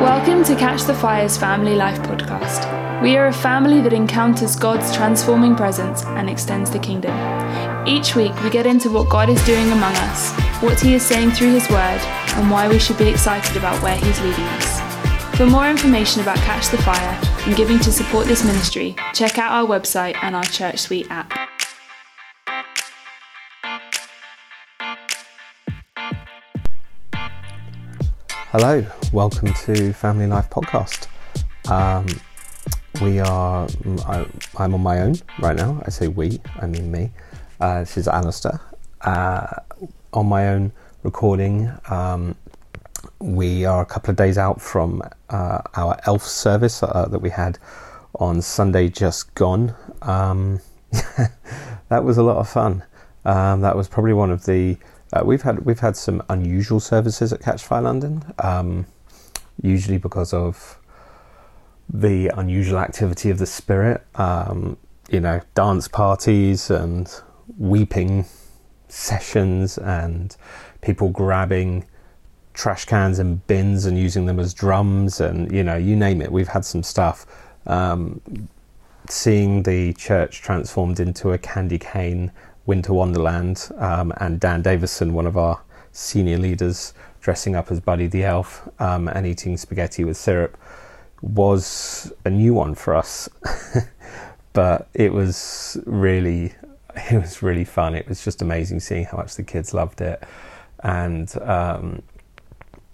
Welcome to Catch the Fire's Family Life podcast. We are a family that encounters God's transforming presence and extends the kingdom. Each week, we get into what God is doing among us, what He is saying through His Word, and why we should be excited about where He's leading us. For more information about Catch the Fire and giving to support this ministry, check out our website and our ChurchSuite app. Hello, welcome to Family Life Podcast. Um, we are, I, am on my own right now. I say we, I mean me. Uh, this is Alistair. Uh, on my own recording. Um, we are a couple of days out from uh, our elf service uh, that we had on Sunday just gone. Um, that was a lot of fun. Um, that was probably one of the uh, we've had we've had some unusual services at Catch Fire London, um, usually because of the unusual activity of the spirit. Um, you know, dance parties and weeping sessions, and people grabbing trash cans and bins and using them as drums, and you know, you name it. We've had some stuff. Um, seeing the church transformed into a candy cane Winter Wonderland, um, and Dan Davison, one of our senior leaders, dressing up as Buddy the Elf um, and eating spaghetti with syrup, was a new one for us. but it was really, it was really fun. It was just amazing seeing how much the kids loved it, and um,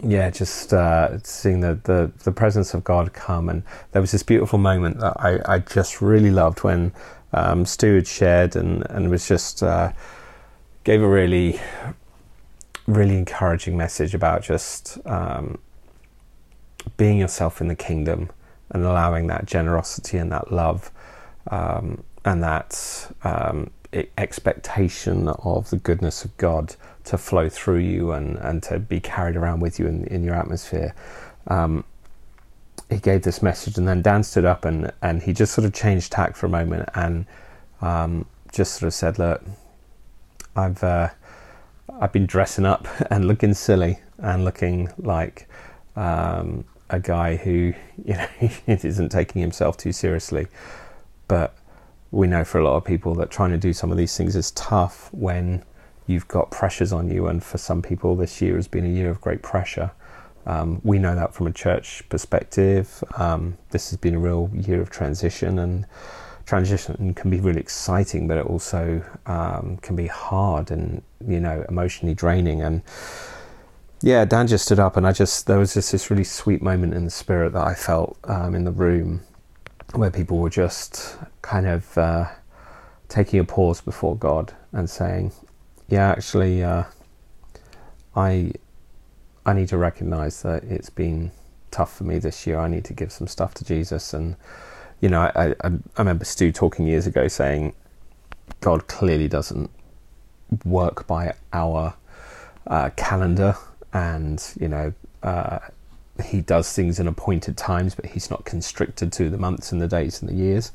yeah, just uh, seeing the, the, the presence of God come. And there was this beautiful moment that I, I just really loved when um, Stu had shared and, and was just uh, gave a really, really encouraging message about just um, being yourself in the kingdom and allowing that generosity and that love um, and that um, expectation of the goodness of God to flow through you and, and to be carried around with you in, in your atmosphere. Um, he gave this message, and then Dan stood up and, and he just sort of changed tack for a moment and um, just sort of said, "Look, I've uh, I've been dressing up and looking silly and looking like um, a guy who you know isn't taking himself too seriously, but." We know for a lot of people that trying to do some of these things is tough when you've got pressures on you, and for some people, this year has been a year of great pressure. Um, we know that from a church perspective. Um, this has been a real year of transition, and transition can be really exciting, but it also um, can be hard and you know emotionally draining. And yeah, Dan just stood up, and I just there was just this really sweet moment in the spirit that I felt um, in the room where people were just kind of uh, taking a pause before God and saying, "Yeah, actually, uh, I." I need to recognize that it's been tough for me this year. I need to give some stuff to Jesus. And, you know, I, I, I remember Stu talking years ago saying, God clearly doesn't work by our uh, calendar. And, you know, uh, he does things in appointed times, but he's not constricted to the months and the days and the years.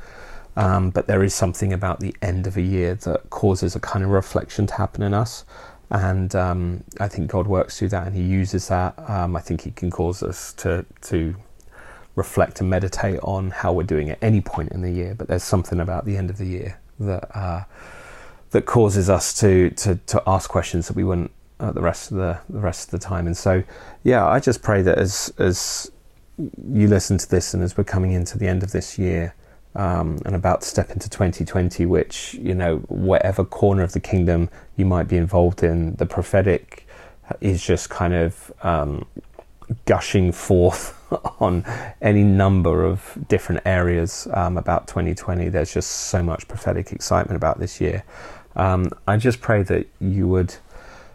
Um, but there is something about the end of a year that causes a kind of reflection to happen in us and um, I think God works through that, and He uses that. Um, I think He can cause us to to reflect and meditate on how we're doing at any point in the year. But there's something about the end of the year that uh, that causes us to, to to ask questions that we wouldn't uh, the rest of the the rest of the time. And so, yeah, I just pray that as as you listen to this, and as we're coming into the end of this year, um, and about to step into 2020, which, you know, whatever corner of the kingdom you might be involved in, the prophetic is just kind of um, gushing forth on any number of different areas um, about 2020. There's just so much prophetic excitement about this year. Um, I just pray that you would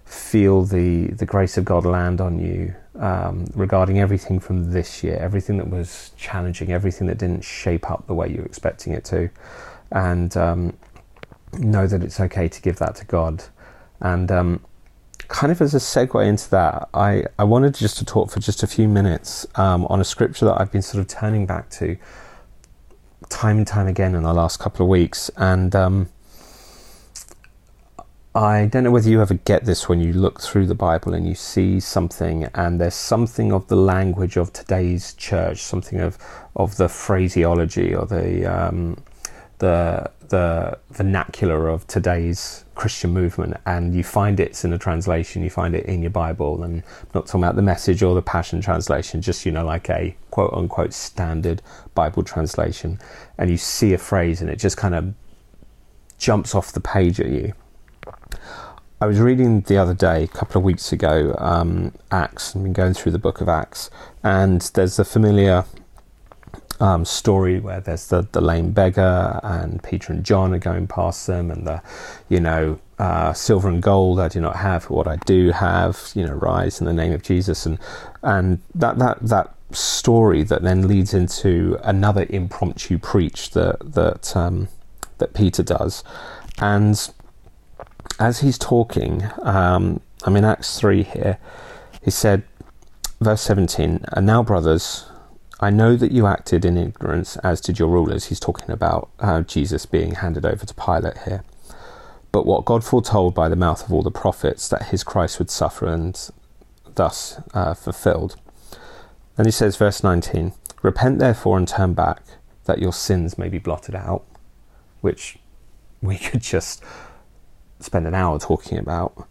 feel the, the grace of God land on you um, regarding everything from this year, everything that was challenging, everything that didn't shape up the way you were expecting it to, and um, know that it's okay to give that to God. And um, kind of as a segue into that, I, I wanted just to talk for just a few minutes um, on a scripture that I've been sort of turning back to time and time again in the last couple of weeks. And um, I don't know whether you ever get this when you look through the Bible and you see something, and there's something of the language of today's church, something of of the phraseology or the um, the the vernacular of today's Christian movement, and you find it's in a translation, you find it in your Bible, and I'm not talking about the message or the Passion translation, just you know, like a quote unquote standard Bible translation, and you see a phrase and it just kind of jumps off the page at you I was reading the other day, a couple of weeks ago, um, Acts, I've been going through the book of Acts, and there's the familiar um, story where there's the, the lame beggar, and Peter and John are going past them, and the, you know, uh, silver and gold I do not have, what I do have, you know, rise in the name of Jesus, and and that that that story that then leads into another impromptu preach that that um, that Peter does, and as he's talking, um, I'm in Acts 3 here, he said, verse 17, And now, brothers, I know that you acted in ignorance, as did your rulers. He's talking about uh, Jesus being handed over to Pilate here. But what God foretold by the mouth of all the prophets, that his Christ would suffer and thus uh, fulfilled. And he says, verse 19, Repent therefore and turn back, that your sins may be blotted out, which we could just spend an hour talking about.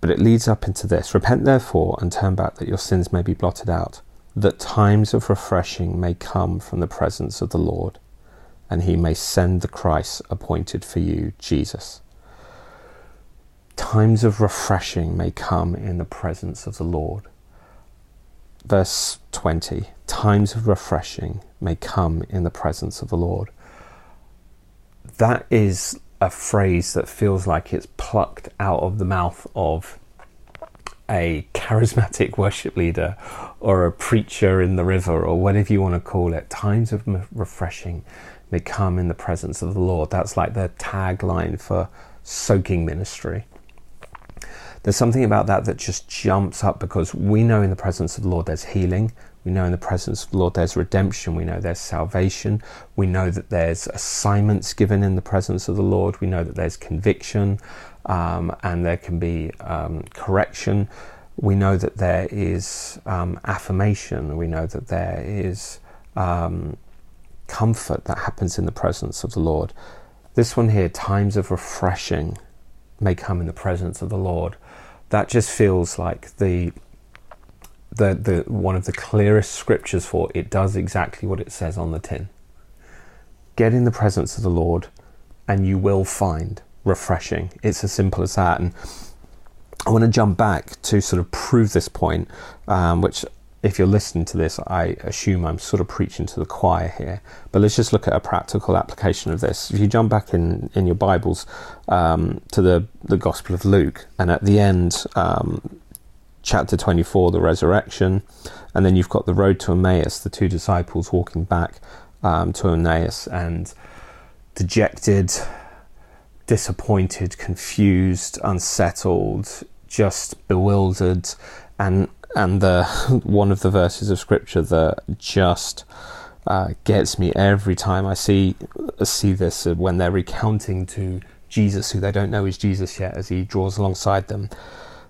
But it leads up into this Repent therefore and turn back that your sins may be blotted out, that times of refreshing may come from the presence of the Lord, and he may send the Christ appointed for you, Jesus. Times of refreshing may come in the presence of the Lord. Verse 20 Times of refreshing may come in the presence of the Lord. That is a phrase that feels like it's plucked out of the mouth of a charismatic worship leader or a preacher in the river or whatever you want to call it. Times of refreshing may come in the presence of the Lord. That's like the tagline for soaking ministry. There's something about that that just jumps up because we know in the presence of the Lord there's healing, we know in the presence of the Lord there's redemption. We know there's salvation. We know that there's assignments given in the presence of the Lord. We know that there's conviction um, and there can be um, correction. We know that there is um, affirmation. We know that there is um, comfort that happens in the presence of the Lord. This one here, times of refreshing may come in the presence of the Lord. That just feels like the the, the one of the clearest scriptures for it does exactly what it says on the tin. Get in the presence of the Lord, and you will find refreshing. It's as simple as that. And I want to jump back to sort of prove this point, um, which if you're listening to this, I assume I'm sort of preaching to the choir here. But let's just look at a practical application of this. If you jump back in, in your Bibles um, to the, the Gospel of Luke, and at the end, um, chapter 24, the resurrection, and then you've got the road to Emmaus, the two disciples walking back um, to Emmaus and dejected, disappointed, confused, unsettled, just bewildered, and and the one of the verses of scripture that just uh, gets me every time I see see this uh, when they're recounting to Jesus, who they don't know is Jesus yet, as he draws alongside them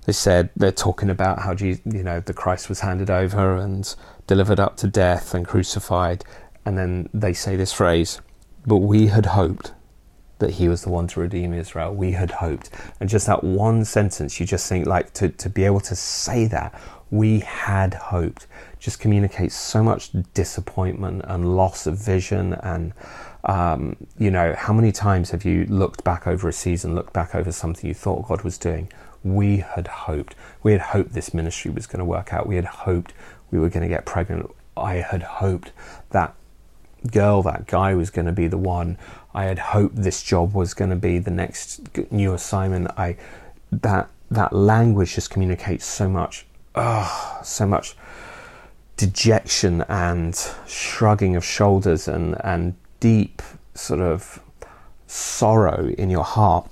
they said they're talking about how you know the Christ was handed over and delivered up to death and crucified, and then they say this phrase, "But we had hoped that he was the one to redeem Israel. We had hoped," and just that one sentence, you just think like to to be able to say that we had hoped just communicates so much disappointment and loss of vision and um, you know how many times have you looked back over a season looked back over something you thought god was doing we had hoped. We had hoped this ministry was going to work out. We had hoped we were going to get pregnant. I had hoped that girl, that guy was going to be the one. I had hoped this job was going to be the next new assignment. I that that language just communicates so much, oh, so much dejection and shrugging of shoulders and and deep sort of sorrow in your heart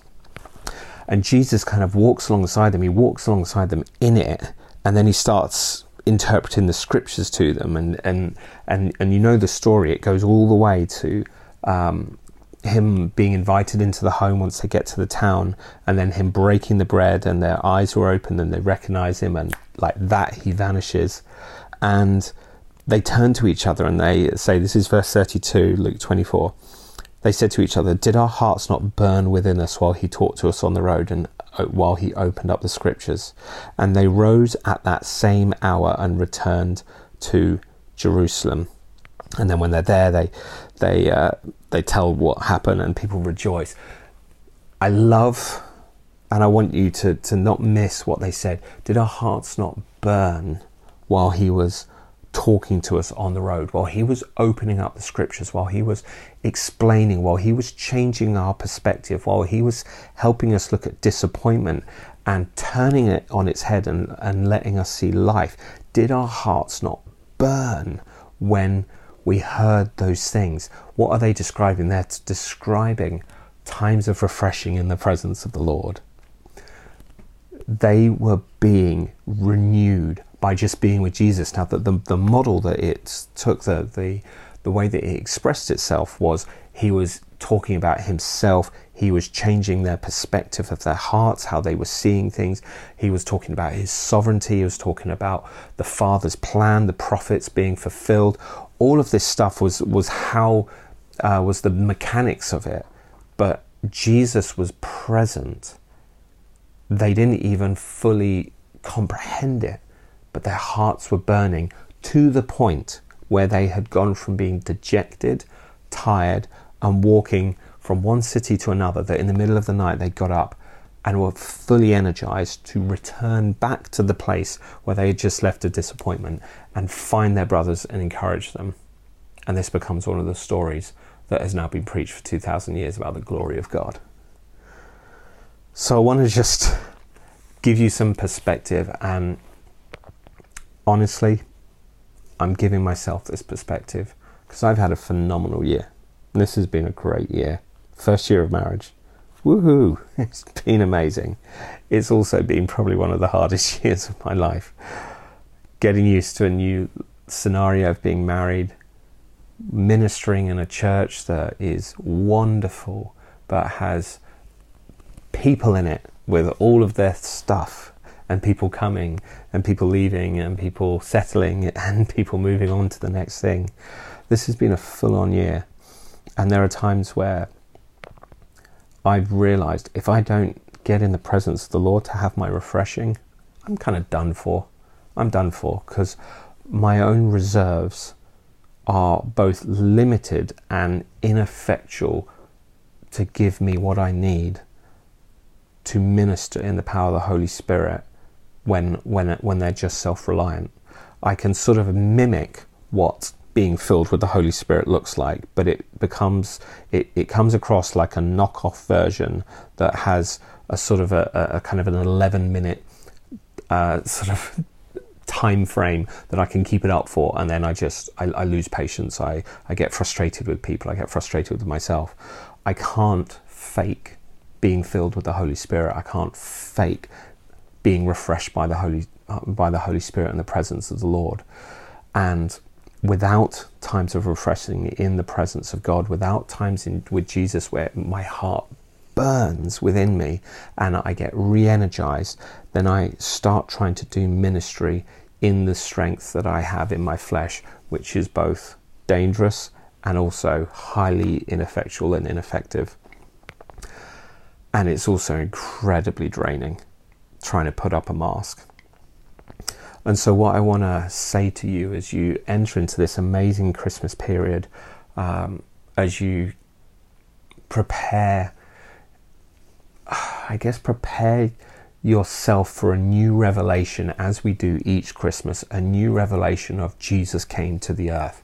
and Jesus kind of walks alongside them. He walks alongside them in it, and then he starts interpreting the scriptures to them. And and and and you know the story. It goes all the way to um, him being invited into the home once they get to the town, and then him breaking the bread, and their eyes were open, and they recognize him, and like that, he vanishes. And they turn to each other and they say, This is verse 32, Luke 24. They said to each other, Did our hearts not burn within us while he talked to us on the road and uh, while he opened up the scriptures? And they rose at that same hour and returned to Jerusalem. And then when they're there, they they uh, they tell what happened, and people rejoice. I love, and I want you to to not miss what they said. Did our hearts not burn while he was talking to us on the road, while he was opening up the scriptures, while he was explaining, while he was changing our perspective, while he was helping us look at disappointment and turning it on its head and, and letting us see life? Did our hearts not burn when we heard those things. What are they describing? They're describing times of refreshing in the presence of the Lord. They were being renewed by just being with Jesus. Now, the, the, the model that it took, the, the, the way that it expressed itself was he was talking about himself. He was changing their perspective of their hearts, how they were seeing things. He was talking about his sovereignty. He was talking about the Father's plan, the prophets being fulfilled all of this stuff was was how uh, was the mechanics of it, but Jesus was present. They didn't even fully comprehend it, but their hearts were burning to the point where they had gone from being dejected, tired, and walking from one city to another, that in the middle of the night they got up and were fully energized to return back to the place where they had just left a disappointment and find their brothers and encourage them. And this becomes one of the stories that has now been preached for 2,000 years about the glory of God. So I want to just give you some perspective, and honestly, I'm giving myself this perspective because I've had a phenomenal year. This has been a great year. First year of marriage. Woohoo! It's been amazing. It's also been probably one of the hardest years of my life. Getting used to a new scenario of being married, ministering in a church that is wonderful but has people in it with all of their stuff and people coming and people leaving and people settling and people moving on to the next thing. This has been a full on year. And there are times where I've realized if I don't get in the presence of the Lord to have my refreshing, I'm kind of done for. I'm done for because my own reserves are both limited and ineffectual to give me what I need to minister in the power of the Holy Spirit when when when they're just self-reliant. I can sort of mimic what being filled with the Holy Spirit looks like, but it becomes it, it comes across like a knockoff version that has a sort of a, a kind of an 11 minute uh, sort of time frame that I can keep it up for, and then I just I, I lose patience. I I get frustrated with people. I get frustrated with myself. I can't fake being filled with the Holy Spirit. I can't fake being refreshed by the Holy by the Holy Spirit and the presence of the Lord, and without times of refreshing in the presence of God, without times in, with Jesus where my heart burns within me and I get re energized, then I start trying to do ministry in the strength that I have in my flesh, which is both dangerous and also highly ineffectual and ineffective. And it's also incredibly draining trying to put up a mask. And so, what I want to say to you as you enter into this amazing Christmas period, um, as you prepare, I guess, prepare yourself for a new revelation as we do each Christmas, a new revelation of Jesus came to the earth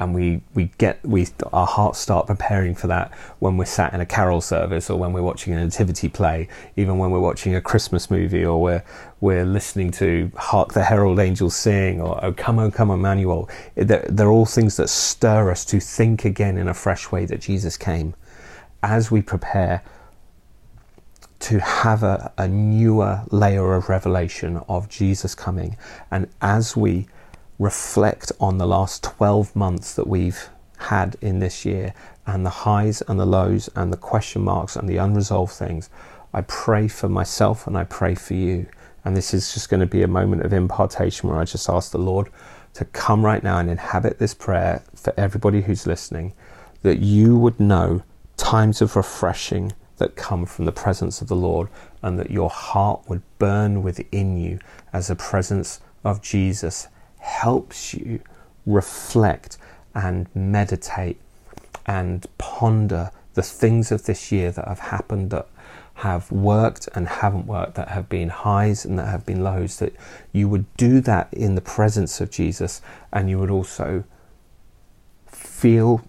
and we we get we our hearts start preparing for that when we're sat in a carol service or when we're watching a nativity play even when we're watching a christmas movie or we're we're listening to hark the herald angels sing or oh come oh come emmanuel they're, they're all things that stir us to think again in a fresh way that jesus came. As we prepare to have a, a newer layer of revelation of jesus coming and as we reflect on the last 12 months that we've had in this year and the highs and the lows and the question marks and the unresolved things, I pray for myself and I pray for you. And this is just going to be a moment of impartation where I just ask the Lord to come right now and inhabit this prayer for everybody who's listening, that you would know times of refreshing that come from the presence of the Lord, and that your heart would burn within you as the presence of Jesus helps you reflect and meditate and ponder the things of this year that have happened that have worked and haven't worked, that have been highs and that have been lows, that you would do that in the presence of Jesus and you would also feel,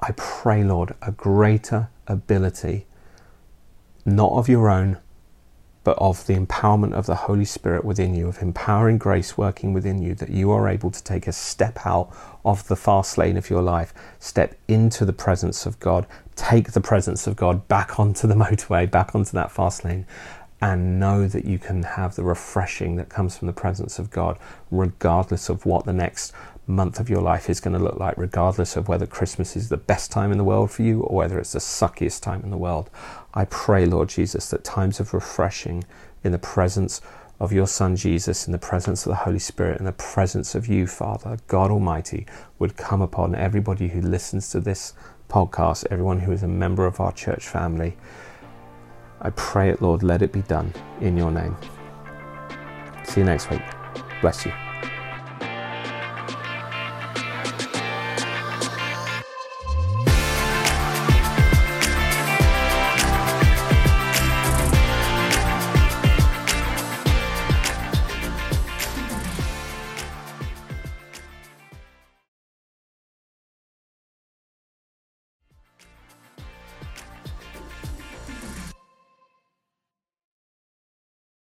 I pray, Lord, a greater ability, not of your own, but of the empowerment of the Holy Spirit within you, of empowering grace working within you, that you are able to take a step out of the fast lane of your life, step into the presence of God, take the presence of God back onto the motorway, back onto that fast lane, and know that you can have the refreshing that comes from the presence of God, regardless of what the next month of your life is going to look like, regardless of whether Christmas is the best time in the world for you or whether it's the suckiest time in the world. I pray, Lord Jesus, that times of refreshing in the presence of your Son Jesus, in the presence of the Holy Spirit, in the presence of you, Father, God Almighty, would come upon everybody who listens to this podcast, everyone who is a member of our church family. I pray it, Lord, let it be done in your name. See you next week. Bless you.